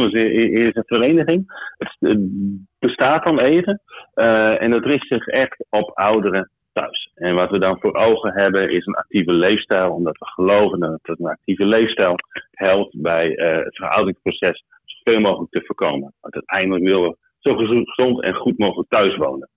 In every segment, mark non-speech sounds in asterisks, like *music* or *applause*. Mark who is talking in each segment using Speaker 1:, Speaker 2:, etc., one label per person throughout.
Speaker 1: Is een vereniging. Het bestaat dan even. en dat richt zich echt op ouderen thuis. En wat we dan voor ogen hebben is een actieve leefstijl, omdat we geloven dat een actieve leefstijl helpt bij het verouderingsproces zoveel mogelijk te voorkomen. Want uiteindelijk willen we zo gezond en goed mogelijk thuis wonen.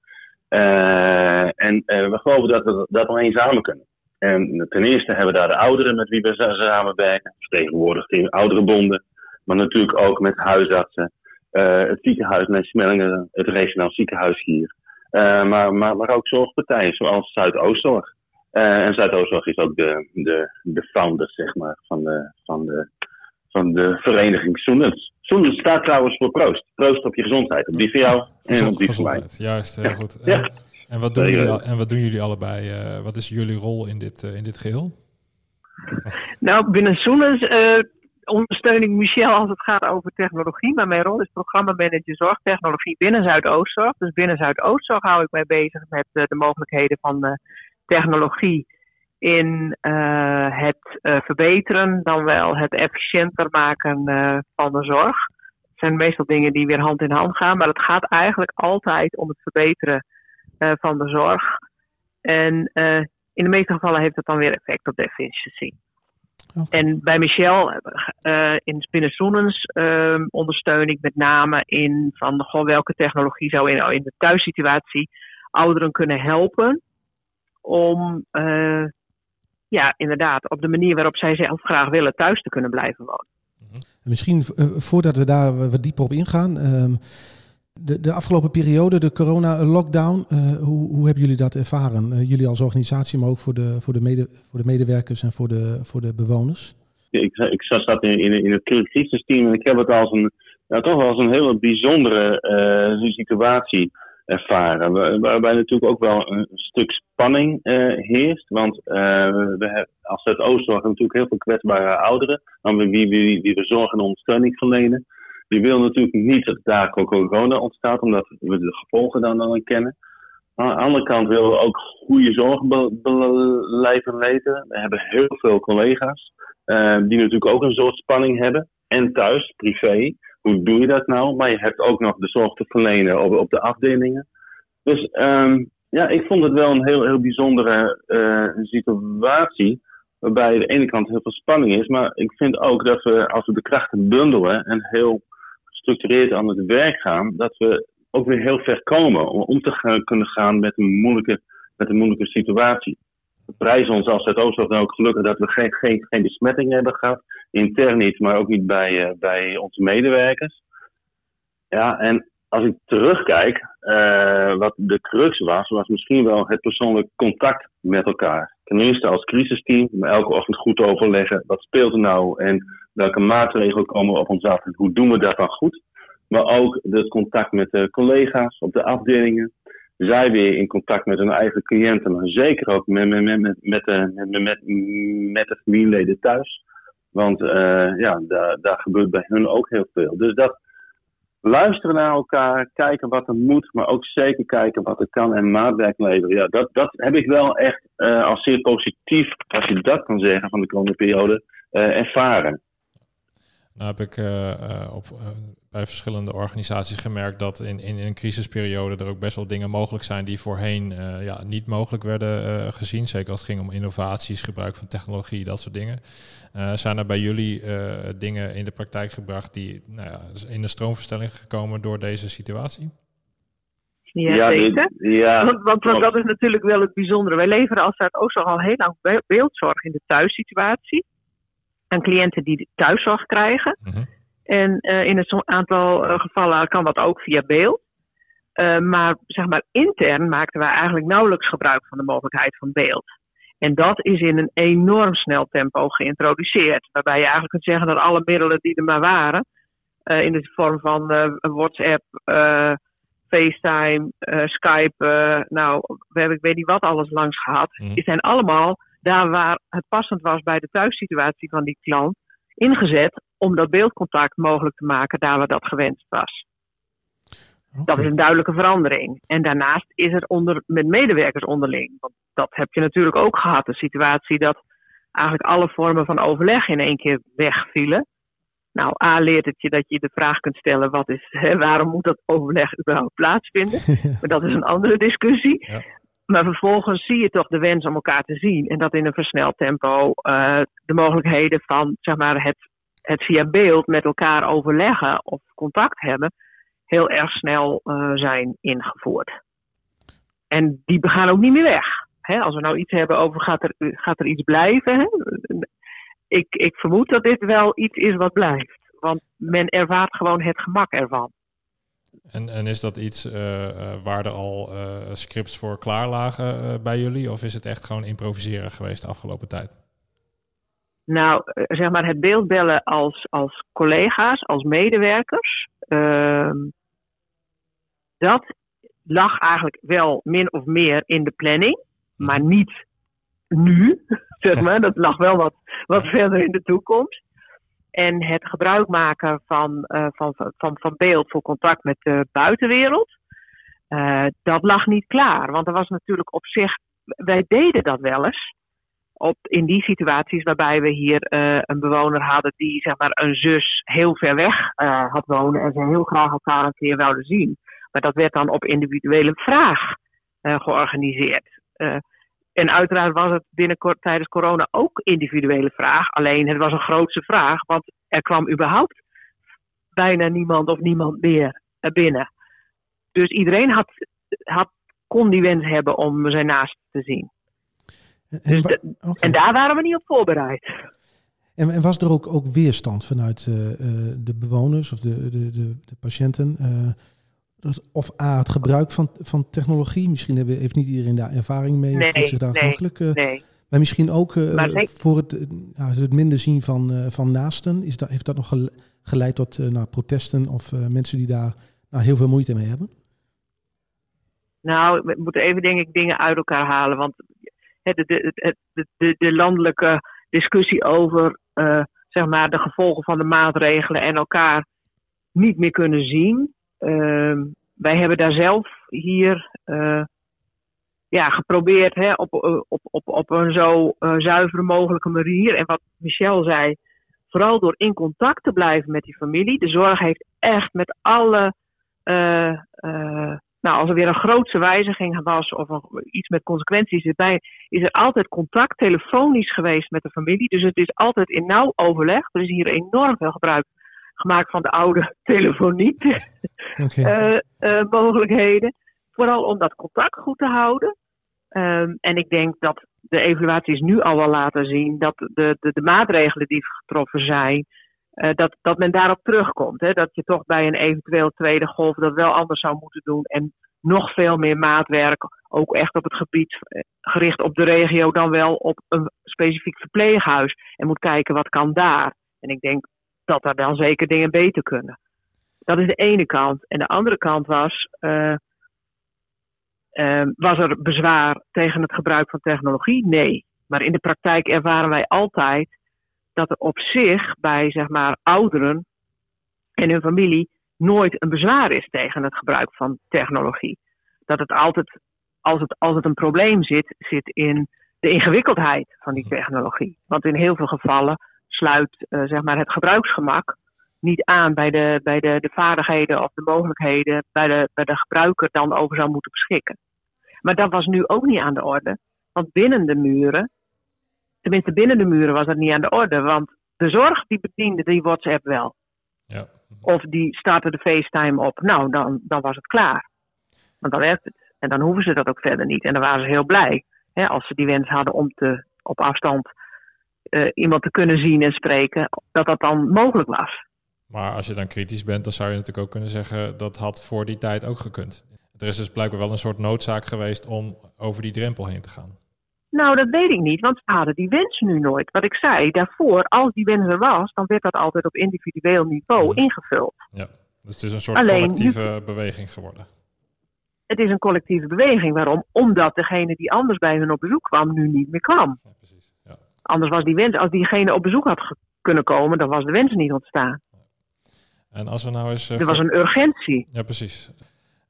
Speaker 1: en we geloven dat we dat alleen samen kunnen. En ten eerste hebben we daar de ouderen met wie we samenwerken, vertegenwoordigd in ouderenbonden, maar natuurlijk ook met huisartsen, uh, het ziekenhuis met Smellingen, het regionaal ziekenhuis hier. Uh, maar, maar, maar ook zorgpartijen zoals Zuidoostzorg. Uh, en Zuidoostzorg is ook de, de, de founder zeg maar, van, de, van, de, van de vereniging Soenens. Soenens staat trouwens voor proost. Proost op je gezondheid. Op die van jou en op die van mij.
Speaker 2: Juist, heel goed. Ja. En wat doen, jullie, en wat doen jullie allebei? Uh, wat is jullie rol in dit, uh, in dit geheel?
Speaker 3: Nou, binnen Soenens uh, ondersteun ik Michel als het gaat over technologie. Maar mijn rol is programmamanager zorgtechnologie binnen Zuidoostzorg. Dus binnen Zuidoostzorg hou ik mij bezig met de mogelijkheden van technologie in het verbeteren, dan wel het efficiënter maken van de zorg. Het zijn meestal dingen die weer hand in hand gaan, maar het gaat eigenlijk altijd om het verbeteren van de zorg. En in de meeste gevallen heeft het dan weer effect op de efficiëntie. Okay. En bij Michel uh, in Spinnenzoenens uh, ondersteun ik met name in van goh, welke technologie zou in, in de thuissituatie ouderen kunnen helpen om uh, ja, inderdaad op de manier waarop zij zelf graag willen thuis te kunnen blijven wonen.
Speaker 4: Misschien voordat we daar wat dieper op ingaan, ehm, de, de afgelopen periode, de corona-lockdown, uh, hoe, hoe hebben jullie dat ervaren? Uh, jullie als organisatie, maar ook voor de, voor de, medewerkers en voor de, voor de bewoners?
Speaker 1: Ik, ik zat in, in, het crisisteam en ik heb het als een, toch als een hele bijzondere uh, situatie ervaren. Waarbij natuurlijk ook wel een stuk spanning heerst. Want we hebben, als het Oostzorg natuurlijk heel veel kwetsbare ouderen, aan wie, wie we zorg en ondersteuning verlenen. Je wil natuurlijk niet dat daar corona ontstaat, omdat we de gevolgen dan kennen. Aan de andere kant willen we ook goede zorgbeleid weten. We hebben heel veel collega's uh, die natuurlijk ook een soort spanning hebben. En thuis, privé. Hoe doe je dat nou? Maar je hebt ook nog de zorg te verlenen op, de afdelingen. Dus um, ja, ik vond het wel een heel, heel bijzondere uh, situatie. Waarbij aan de ene kant heel veel spanning is. Maar ik vind ook dat we, als we de krachten bundelen en heel gestructureerd aan het werk gaan, dat we ook weer heel ver komen om te gaan, kunnen gaan met een moeilijke, met een moeilijke situatie. We prijzen ons als het dan ook gelukkig dat we geen, geen, geen besmetting hebben gehad. Intern niet, maar ook niet bij, uh, bij onze medewerkers. Ja, en als ik terugkijk, uh, wat de crux was, was misschien wel het persoonlijk contact met elkaar. Ten eerste als crisisteam, elke ochtend goed overleggen, wat speelt er nou en welke maatregelen komen op ons af en hoe doen we dat dan goed. Maar ook het contact met de collega's op de afdelingen. Zij weer in contact met hun eigen cliënten, maar zeker ook met, met, met, met, de, met, met, met de familieleden thuis. Want uh, ja, daar, daar gebeurt bij hun ook heel veel. Dus dat luisteren naar elkaar, kijken wat er moet, maar ook zeker kijken wat er kan en maatwerk leveren. Ja, dat, dat heb ik wel echt uh, als zeer positief, als je dat kan zeggen, van de komende periode uh, ervaren.
Speaker 2: Nou heb ik uh, op, bij verschillende organisaties gemerkt dat in, in, in, een crisisperiode er ook best wel dingen mogelijk zijn die voorheen ja, niet mogelijk werden gezien. Zeker als het ging om innovaties, gebruik van technologie, dat soort dingen. zijn er bij jullie dingen in de praktijk gebracht die nou ja, in de stroomverstelling gekomen door deze situatie?
Speaker 3: Ja, ja, zeker. Ja, want, want, want, dat is natuurlijk wel het bijzondere. Wij leveren als Zuidoost al heel lang beeldzorg in de thuissituatie aan cliënten die thuiszorg krijgen. Mm -hmm. En uh, in een aantal uh, gevallen kan dat ook via beeld. Uh, maar zeg maar intern maakten wij eigenlijk nauwelijks gebruik van de mogelijkheid van beeld. En dat is in een enorm snel tempo geïntroduceerd. Waarbij je eigenlijk kunt zeggen dat alle middelen die er maar waren, in de vorm van WhatsApp, FaceTime, Skype, nou, we hebben ik weet niet wat alles langs gehad, mm. die zijn allemaal daar waar het passend was bij de thuissituatie van die klant, ingezet om dat beeldcontact mogelijk te maken daar waar dat gewenst was. Okay. Dat is een duidelijke verandering. En daarnaast is er onder, met medewerkers onderling, want dat heb je natuurlijk ook gehad, de situatie dat eigenlijk alle vormen van overleg in één keer wegvielen. Nou, A leert het je dat je de vraag kunt stellen: wat is, hè, waarom moet dat overleg überhaupt plaatsvinden? *laughs* maar dat is een andere discussie. Ja. Maar vervolgens zie je toch de wens om elkaar te zien. En dat in een versneld tempo uh, de mogelijkheden van zeg maar, het, het via beeld met elkaar overleggen of contact hebben, heel erg snel uh, zijn ingevoerd. En die gaan ook niet meer weg. Als we nou iets hebben over gaat er, gaat er iets blijven. Ik, ik vermoed dat dit wel iets is wat blijft. Want men ervaart gewoon het gemak ervan.
Speaker 2: En, en is dat iets uh, waar er al uh, scripts voor klaar lagen bij jullie? Of is het echt gewoon improviseren geweest de afgelopen tijd?
Speaker 3: Nou, zeg maar het beeldbellen als, als collega's, als medewerkers. Ehm, dat lag eigenlijk wel min of meer in de planning. Maar niet nu, *laughs* zeg maar. *laughs* Dat lag wel wat, wat verder in de toekomst. En het gebruik maken van, uh, van, van, van beeld voor contact met de buitenwereld, uh, dat lag niet klaar. Want er was natuurlijk op zich, wij deden dat wel eens. Op, in die situaties waarbij we hier uh, een bewoner hadden die zeg maar een zus heel ver weg had wonen en ze heel graag elkaar een keer wilden zien. Maar dat werd dan op individuele vraag georganiseerd. En uiteraard was het binnenkort tijdens corona ook individuele vraag. Alleen het was een grootse vraag, want er kwam überhaupt bijna niemand of niemand meer binnen. Dus iedereen had, had, kon die wens hebben om zijn naast te zien. En, dus en daar waren we niet op voorbereid.
Speaker 4: En, en was er ook, ook weerstand vanuit uh, de bewoners of de, de, de, de patiënten? Uh, of A, het gebruik van, van technologie. Misschien hebben, heeft niet iedereen daar ervaring mee.
Speaker 3: Nee,
Speaker 4: of zich daar afhankelijk. Uh, nee. Maar misschien ook uh, voor het, het minder zien van, van naasten. Is dat, heeft dat nog geleid tot nou, protesten of mensen die daar nou, heel veel moeite mee hebben?
Speaker 3: Nou, we moeten even denk ik dingen uit elkaar halen. Want de, de, de, de, de landelijke discussie over zeg maar de gevolgen van de maatregelen en elkaar niet meer kunnen zien wij hebben daar zelf hier uh, ja, geprobeerd hè, op, op, op, op een zo uh, zuivere mogelijke manier. En wat Michel zei, vooral door in contact te blijven met die familie. De zorg heeft echt met alle. Nou, als er weer een grootse wijziging was of iets met consequenties erbij, is er altijd contact telefonisch geweest met de familie. Dus het is altijd in nauw overleg. Er is hier enorm veel gebruik gemaakt van de oude *laughs* telefonie okay. uh, uh, mogelijkheden. Vooral om dat contact goed te houden. Um, en ik denk dat de evaluaties nu al wel laten zien dat de, de, de maatregelen die getroffen zijn, uh, dat, dat men daarop terugkomt. Hè? Dat je toch bij een eventueel tweede golf dat wel anders zou moeten doen. En nog veel meer maatwerk, ook echt op het gebied gericht op de regio, dan wel op een specifiek verpleeghuis. En moet kijken wat kan daar. En ik denk dat er dan zeker dingen beter kunnen. Dat is de ene kant. En de andere kant was, uh, uh, was er bezwaar tegen het gebruik van technologie? Nee. Maar in de praktijk ervaren wij altijd dat er op zich bij zeg maar, ouderen en hun familie nooit een bezwaar is tegen het gebruik van technologie. Dat het altijd, als het, als het een probleem zit, zit in de ingewikkeldheid van die technologie. Want in heel veel gevallen sluit uh, zeg maar het gebruiksgemak niet aan bij, de, bij de, de vaardigheden of de mogelijkheden bij de, bij de gebruiker dan over zou moeten beschikken. Maar dat was nu ook niet aan de orde. Want binnen de muren, tenminste binnen de muren was dat niet aan de orde. Want de zorg die bediende die WhatsApp wel. Ja. Of die startte de FaceTime op. Nou, dan, dan was het klaar. Want dan werkt het. En dan hoeven ze dat ook verder niet. En dan waren ze heel blij hè, als ze die wens hadden om te, op afstand uh, iemand te kunnen zien en spreken, dat dat dan mogelijk was.
Speaker 2: Maar als je dan kritisch bent, dan zou je natuurlijk ook kunnen zeggen dat had voor die tijd ook gekund. Er is dus blijkbaar wel een soort noodzaak geweest om over die drempel heen te gaan.
Speaker 3: Nou, dat weet ik niet, want ze hadden die wens nu nooit. Wat ik zei, daarvoor, als die wens er was, dan werd dat altijd op individueel niveau mhm. ingevuld.
Speaker 2: Ja, dus het is een soort collectieve beweging geworden.
Speaker 3: Het is een collectieve beweging. Waarom? Omdat degene die anders bij hun op bezoek kwam, nu niet meer kwam. Ja. Anders was die wens, als diegene op bezoek had kunnen komen, dan was de wens niet ontstaan.
Speaker 2: En als we nou eens. Uh,
Speaker 3: er was een urgentie.
Speaker 2: Ja, precies.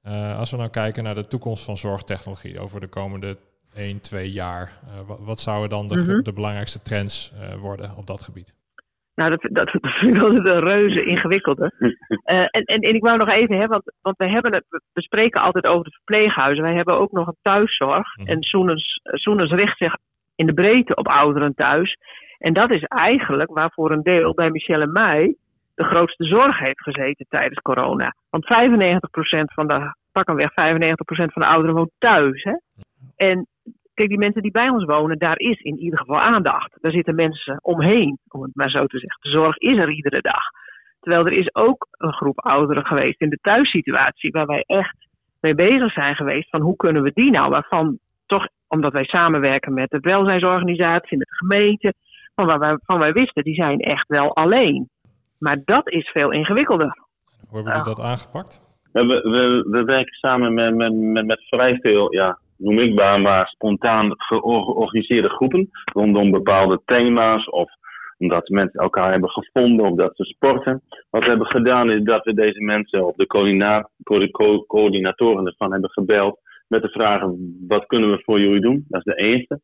Speaker 2: Uh, als we nou kijken naar de toekomst van zorgtechnologie over de komende 1, 2 jaar, uh, wat, wat, zouden dan de, mm -hmm. de belangrijkste trends worden op dat gebied?
Speaker 3: Nou, dat, dat, *laughs* dat vind ik altijd een reuze ingewikkelde. Uh, *laughs* en, en, en ik wou nog even, hè, want, want we, hebben het, we spreken altijd over de verpleeghuizen. Wij hebben ook nog een thuiszorg. Mhm. En Soenens, Soenens richt zich in de breedte op ouderen thuis. En dat is eigenlijk waarvoor een deel bij Michel en mij de grootste zorg heeft gezeten tijdens corona. Want 95% van de, weg 95% van de ouderen woont thuis. Hè? En kijk, die mensen die bij ons wonen, daar is in ieder geval aandacht. Daar zitten mensen omheen, om het maar zo te zeggen. De zorg is er iedere dag. Terwijl er is ook een groep ouderen geweest in de thuissituatie, waar wij echt mee bezig zijn geweest van hoe kunnen we die nou, waarvan toch, omdat wij samenwerken met de welzijnsorganisatie, met de gemeente, van waar wij, van wij wisten, die zijn echt wel alleen. Maar dat is veel ingewikkelder.
Speaker 2: Hoe hebben jullie dat aangepakt?
Speaker 1: We, we, we werken samen met, met, met, met vrij veel ja, noem ik maar, maar spontaan georganiseerde groepen rondom bepaalde thema's of omdat mensen elkaar hebben gevonden of dat ze sporten. Wat we hebben gedaan is dat we deze mensen of de, co coördinatoren ervan hebben gebeld met de vraag wat kunnen we voor jullie doen? Dat is de eerste.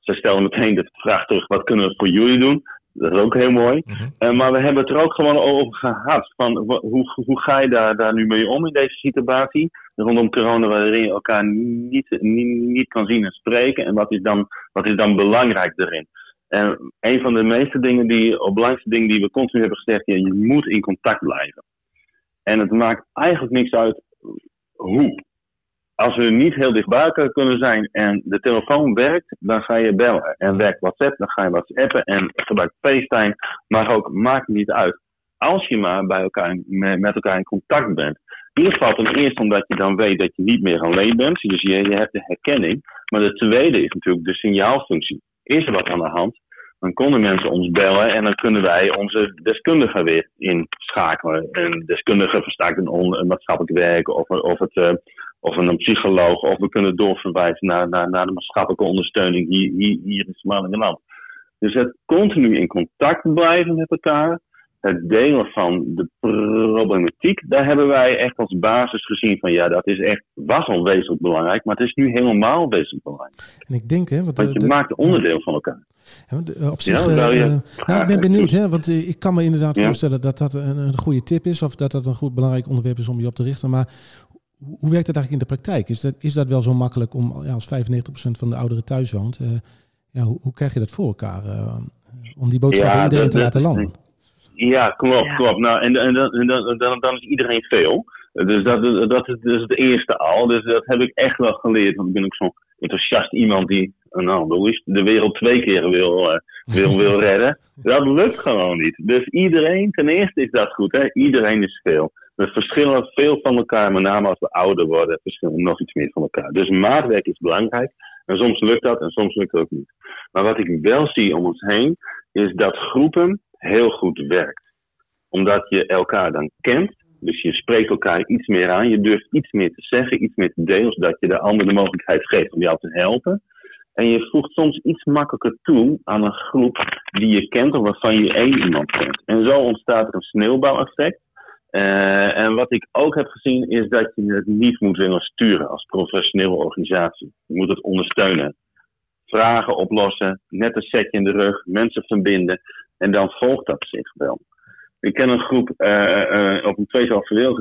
Speaker 1: Ze stellen meteen de vraag terug wat kunnen we voor jullie doen? Dat is ook heel mooi. Mhm. uh, maar we hebben het er ook gewoon over gehad. Van, hoe, hoe ga je daar, daar nu mee om in deze situatie? Rondom corona, waarin je elkaar niet, niet, niet kan zien en spreken. En wat is dan, wat is dan belangrijk erin? En een van de meeste dingen die, of belangrijkste dingen die we continu hebben gezegd, ja, je moet in contact blijven. En het maakt eigenlijk niks uit hoe als we niet heel dichtbij kunnen zijn en de telefoon werkt, dan ga je bellen. En werkt WhatsApp, dan ga je WhatsAppen en gebruik FaceTime. Maar ook, maakt niet uit. Als je maar bij elkaar, met elkaar in contact bent. In ieder geval ten eerste omdat je dan weet dat je niet meer alleen bent. Dus je, hebt de herkenning. Maar de tweede is natuurlijk de signaalfunctie. Is er wat aan de hand? Dan konden mensen ons bellen en dan kunnen wij onze deskundigen weer inschakelen. Een deskundige verstaat een, maatschappelijk werk of, of het... Uh, of een psycholoog, of we kunnen doorverwijzen naar, naar, naar de maatschappelijke ondersteuning hier, hier, hier in Somaliland. Dus het continu in contact blijven met elkaar, het delen van de problematiek, daar hebben wij echt als basis gezien van ja, dat is echt, was al wezenlijk belangrijk, maar het is nu helemaal wezenlijk belangrijk.
Speaker 4: En ik denk, hè,
Speaker 1: want, want je de, maakt onderdeel van elkaar.
Speaker 4: Ja, op zich, ja, uh, nou, ik ben benieuwd, hè, want ik kan me inderdaad voorstellen dat dat een, een goede tip is, of dat dat een goed belangrijk onderwerp is om je op te richten. Maar hoe werkt dat eigenlijk in de praktijk? Is dat, is dat wel zo makkelijk om, ja, als 95% van de ouderen thuis woont, uh, ja, hoe, hoe, krijg je dat voor elkaar? Uh, om die boodschap ja, iedereen te laten landen?
Speaker 1: Ja, klopt, klopt. Nou, en, en, en dan, dan, dan, is iedereen veel. Dus dat, dat, is, dat is het eerste al. Dus dat heb ik echt wel geleerd. Want ik ben ook zo'n enthousiast iemand die nou, de wereld twee keer wil, uh, wil, *laughs* wil redden. Dat lukt gewoon niet. Dus iedereen, ten eerste is dat goed. Hè? Iedereen is veel. We verschillen veel van elkaar, met name als we ouder worden, verschillen we nog iets meer van elkaar. Dus maatwerk is belangrijk. En soms lukt dat en soms lukt het ook niet. Maar wat ik wel zie om ons heen, is dat groepen heel goed werkt. Omdat je elkaar dan kent. Dus je spreekt elkaar iets meer aan. Je durft iets meer te zeggen, iets meer te delen, zodat je de ander de mogelijkheid geeft om jou te helpen. En je voegt soms iets makkelijker toe aan een groep die je kent of waarvan je één iemand kent. En zo ontstaat er een sneeuwbouweffect. Uh, en wat ik ook heb gezien is dat je het niet moet willen sturen als professionele organisatie. Je moet het ondersteunen. Vragen oplossen, net een setje in de rug, mensen verbinden. En dan volgt dat zich wel. Ik ken een groep uh, uh, op een tweetal verdeeld,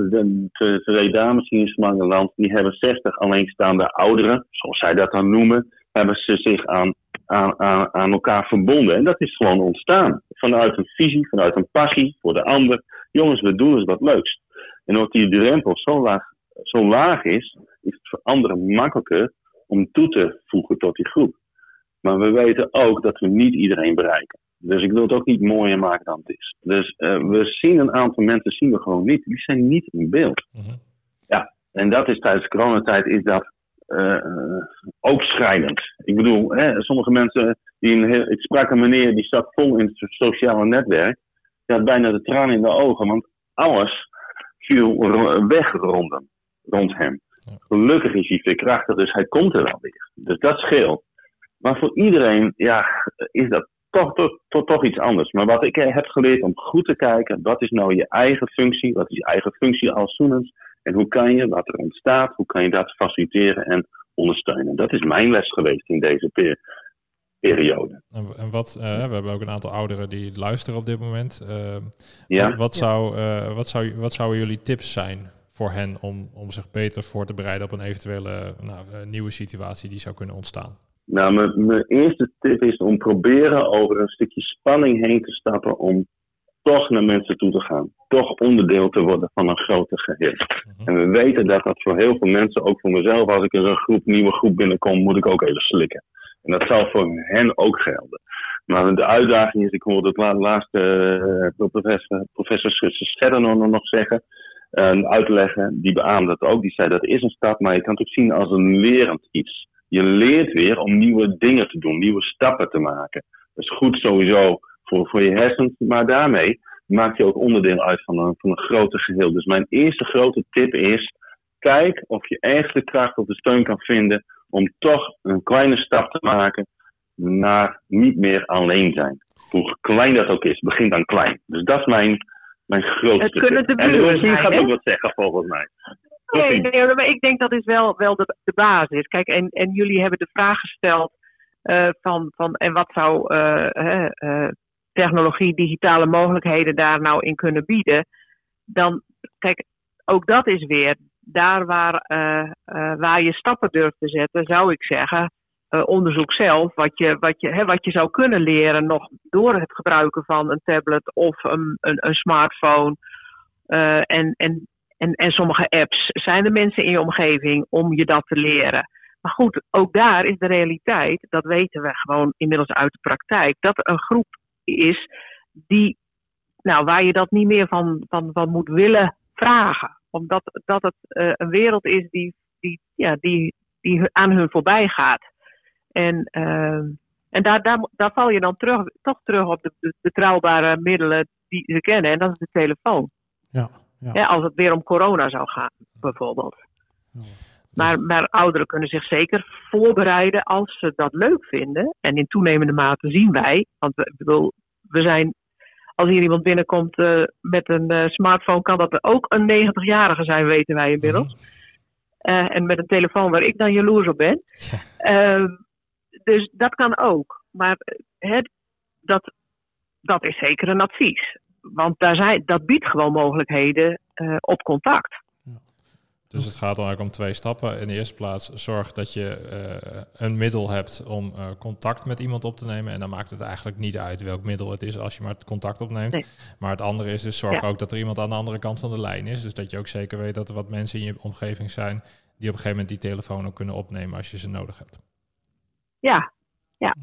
Speaker 1: twee dames in Smangeland, die hebben 60 alleenstaande ouderen, zoals zij dat dan noemen, hebben ze zich aan, aan, aan, aan elkaar verbonden. En dat is gewoon ontstaan. Vanuit een visie, vanuit een passie voor de ander jongens, we doen eens wat leuks. En omdat die drempel zo laag, zo laag is, is het voor anderen makkelijker om toe te voegen tot die groep. Maar we weten ook dat we niet iedereen bereiken. Dus ik wil het ook niet mooier maken dan het is. Dus uh, we zien een aantal mensen zien we gewoon niet. Die zijn niet in beeld. Mm Ja, en dat is tijdens de coronatijd is dat uh, ook schrijnend. Ik bedoel, hè, sommige mensen, die een heel, ik sprak een meneer die zat vol in het sociale netwerk had bijna de tranen in de ogen, want alles viel weg rond hem. Gelukkig is hij veerkrachtig, dus hij komt er wel weer. Dus dat scheelt. Maar voor iedereen ja, is dat toch, toch, toch, toch iets anders. Maar wat ik heb geleerd om goed te kijken, wat is nou je eigen functie? Wat is je eigen functie als Soenens? En hoe kan je wat er ontstaat, hoe kan je dat faciliteren en ondersteunen? Dat is mijn les geweest in deze periode.
Speaker 2: En, wat, we hebben ook een aantal ouderen die luisteren op dit moment. ja. Wat, zou, wat, zou, wat zouden jullie tips zijn voor hen om, om zich beter voor te bereiden op een eventuele nou, nieuwe situatie die zou kunnen ontstaan?
Speaker 1: Nou, mijn, mijn eerste tip is om proberen over een stukje spanning heen te stappen om toch naar mensen toe te gaan. Toch onderdeel te worden van een groter geheel. Mhm. En we weten dat dat voor heel veel mensen, ook voor mezelf, als ik in een groep, nieuwe groep binnenkom, moet ik ook even slikken. En dat zal voor hen ook gelden. Maar de uitdaging is, ik hoorde het laatste uh, professor, professor Scherder nog zeggen, uh, uitleggen, die beaamde dat ook. Die zei dat is een stap, maar je kan het ook zien als een lerend iets. Je leert weer om nieuwe dingen te doen, nieuwe stappen te maken. Dat is goed sowieso voor, voor je hersens, maar daarmee maak je ook onderdeel uit van een, van een groter geheel. Dus mijn eerste grote tip is: kijk of je ergens de kracht of de steun kan vinden om toch een kleine stap te maken naar niet meer alleen zijn. Hoe klein dat ook is, begin dan klein. Dus dat is mijn, mijn grootste
Speaker 3: Het kunnen de
Speaker 1: En
Speaker 3: de
Speaker 1: gaat ook wat zeggen volgens mij.
Speaker 3: Nee, nee, maar ik denk dat is wel, wel de, de basis. Kijk, en, en jullie hebben de vraag gesteld uh, van, van en wat zou uh, uh, technologie, digitale mogelijkheden daar nou in kunnen bieden, dan, kijk, ook dat is weer daar waar, uh, uh, waar je stappen durft te zetten, zou ik zeggen. Uh, onderzoek zelf, wat je, wat, je, hè, wat je zou kunnen leren nog door het gebruiken van een tablet of een, een, een smartphone. en, en, en, en sommige apps. Zijn er mensen in je omgeving om je dat te leren? Maar goed, ook daar is de realiteit, dat weten we gewoon inmiddels uit de praktijk, dat er een groep is die, nou, waar je dat niet meer van, van, van moet willen vragen. Omdat dat het uh, een wereld is die, die, ja, die, die aan hun voorbij gaat. En, uh, en daar, daar, daar val je dan terug, toch terug op de, de betrouwbare middelen die ze kennen. En dat is de telefoon. Ja, ja. ja als het weer om corona zou gaan, bijvoorbeeld. Ja. Maar, maar ouderen kunnen zich zeker voorbereiden als ze dat leuk vinden. En in toenemende mate zien wij, want we, bedoel, we zijn, als hier iemand binnenkomt uh, met een uh, smartphone, kan dat ook een 90-jarige zijn, weten wij inmiddels. Uh, en met een telefoon waar ik dan jaloers op ben. Ja. dus dat kan ook. Maar het, dat, dat is zeker een advies. Want daar zijn, dat biedt gewoon mogelijkheden op contact.
Speaker 2: Dus het gaat dan eigenlijk om twee stappen. In de eerste plaats zorg dat je uh, een middel hebt om uh, contact met iemand op te nemen. En dan maakt het eigenlijk niet uit welk middel het is als je maar het contact opneemt. Nee. Maar het andere is dus zorg ja. ook dat er iemand aan de andere kant van de lijn is. Dus dat je ook zeker weet dat er wat mensen in je omgeving zijn die op een gegeven moment die telefoon ook kunnen opnemen als je ze nodig hebt.
Speaker 3: Ja, ja.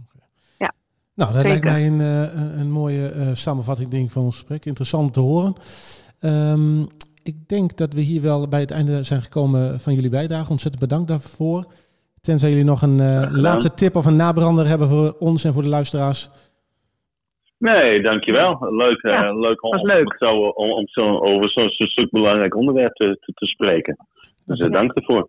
Speaker 3: ja.
Speaker 4: Nou, dat lijkt mij een, een, een mooie samenvatting denk ik, van ons gesprek. Interessant te horen. Um, ik denk dat we hier wel bij het einde zijn gekomen van jullie bijdrage. Ontzettend bedankt daarvoor. Tenzij jullie nog een uh, laatste tip of een nabrander hebben voor ons en voor de luisteraars.
Speaker 1: Nee, dankjewel. Leuk, ja, uh, leuk, om, leuk. Zo, om, om zo, over zo'n stuk belangrijk onderwerp te, te, te spreken. Dus uh, dank ervoor.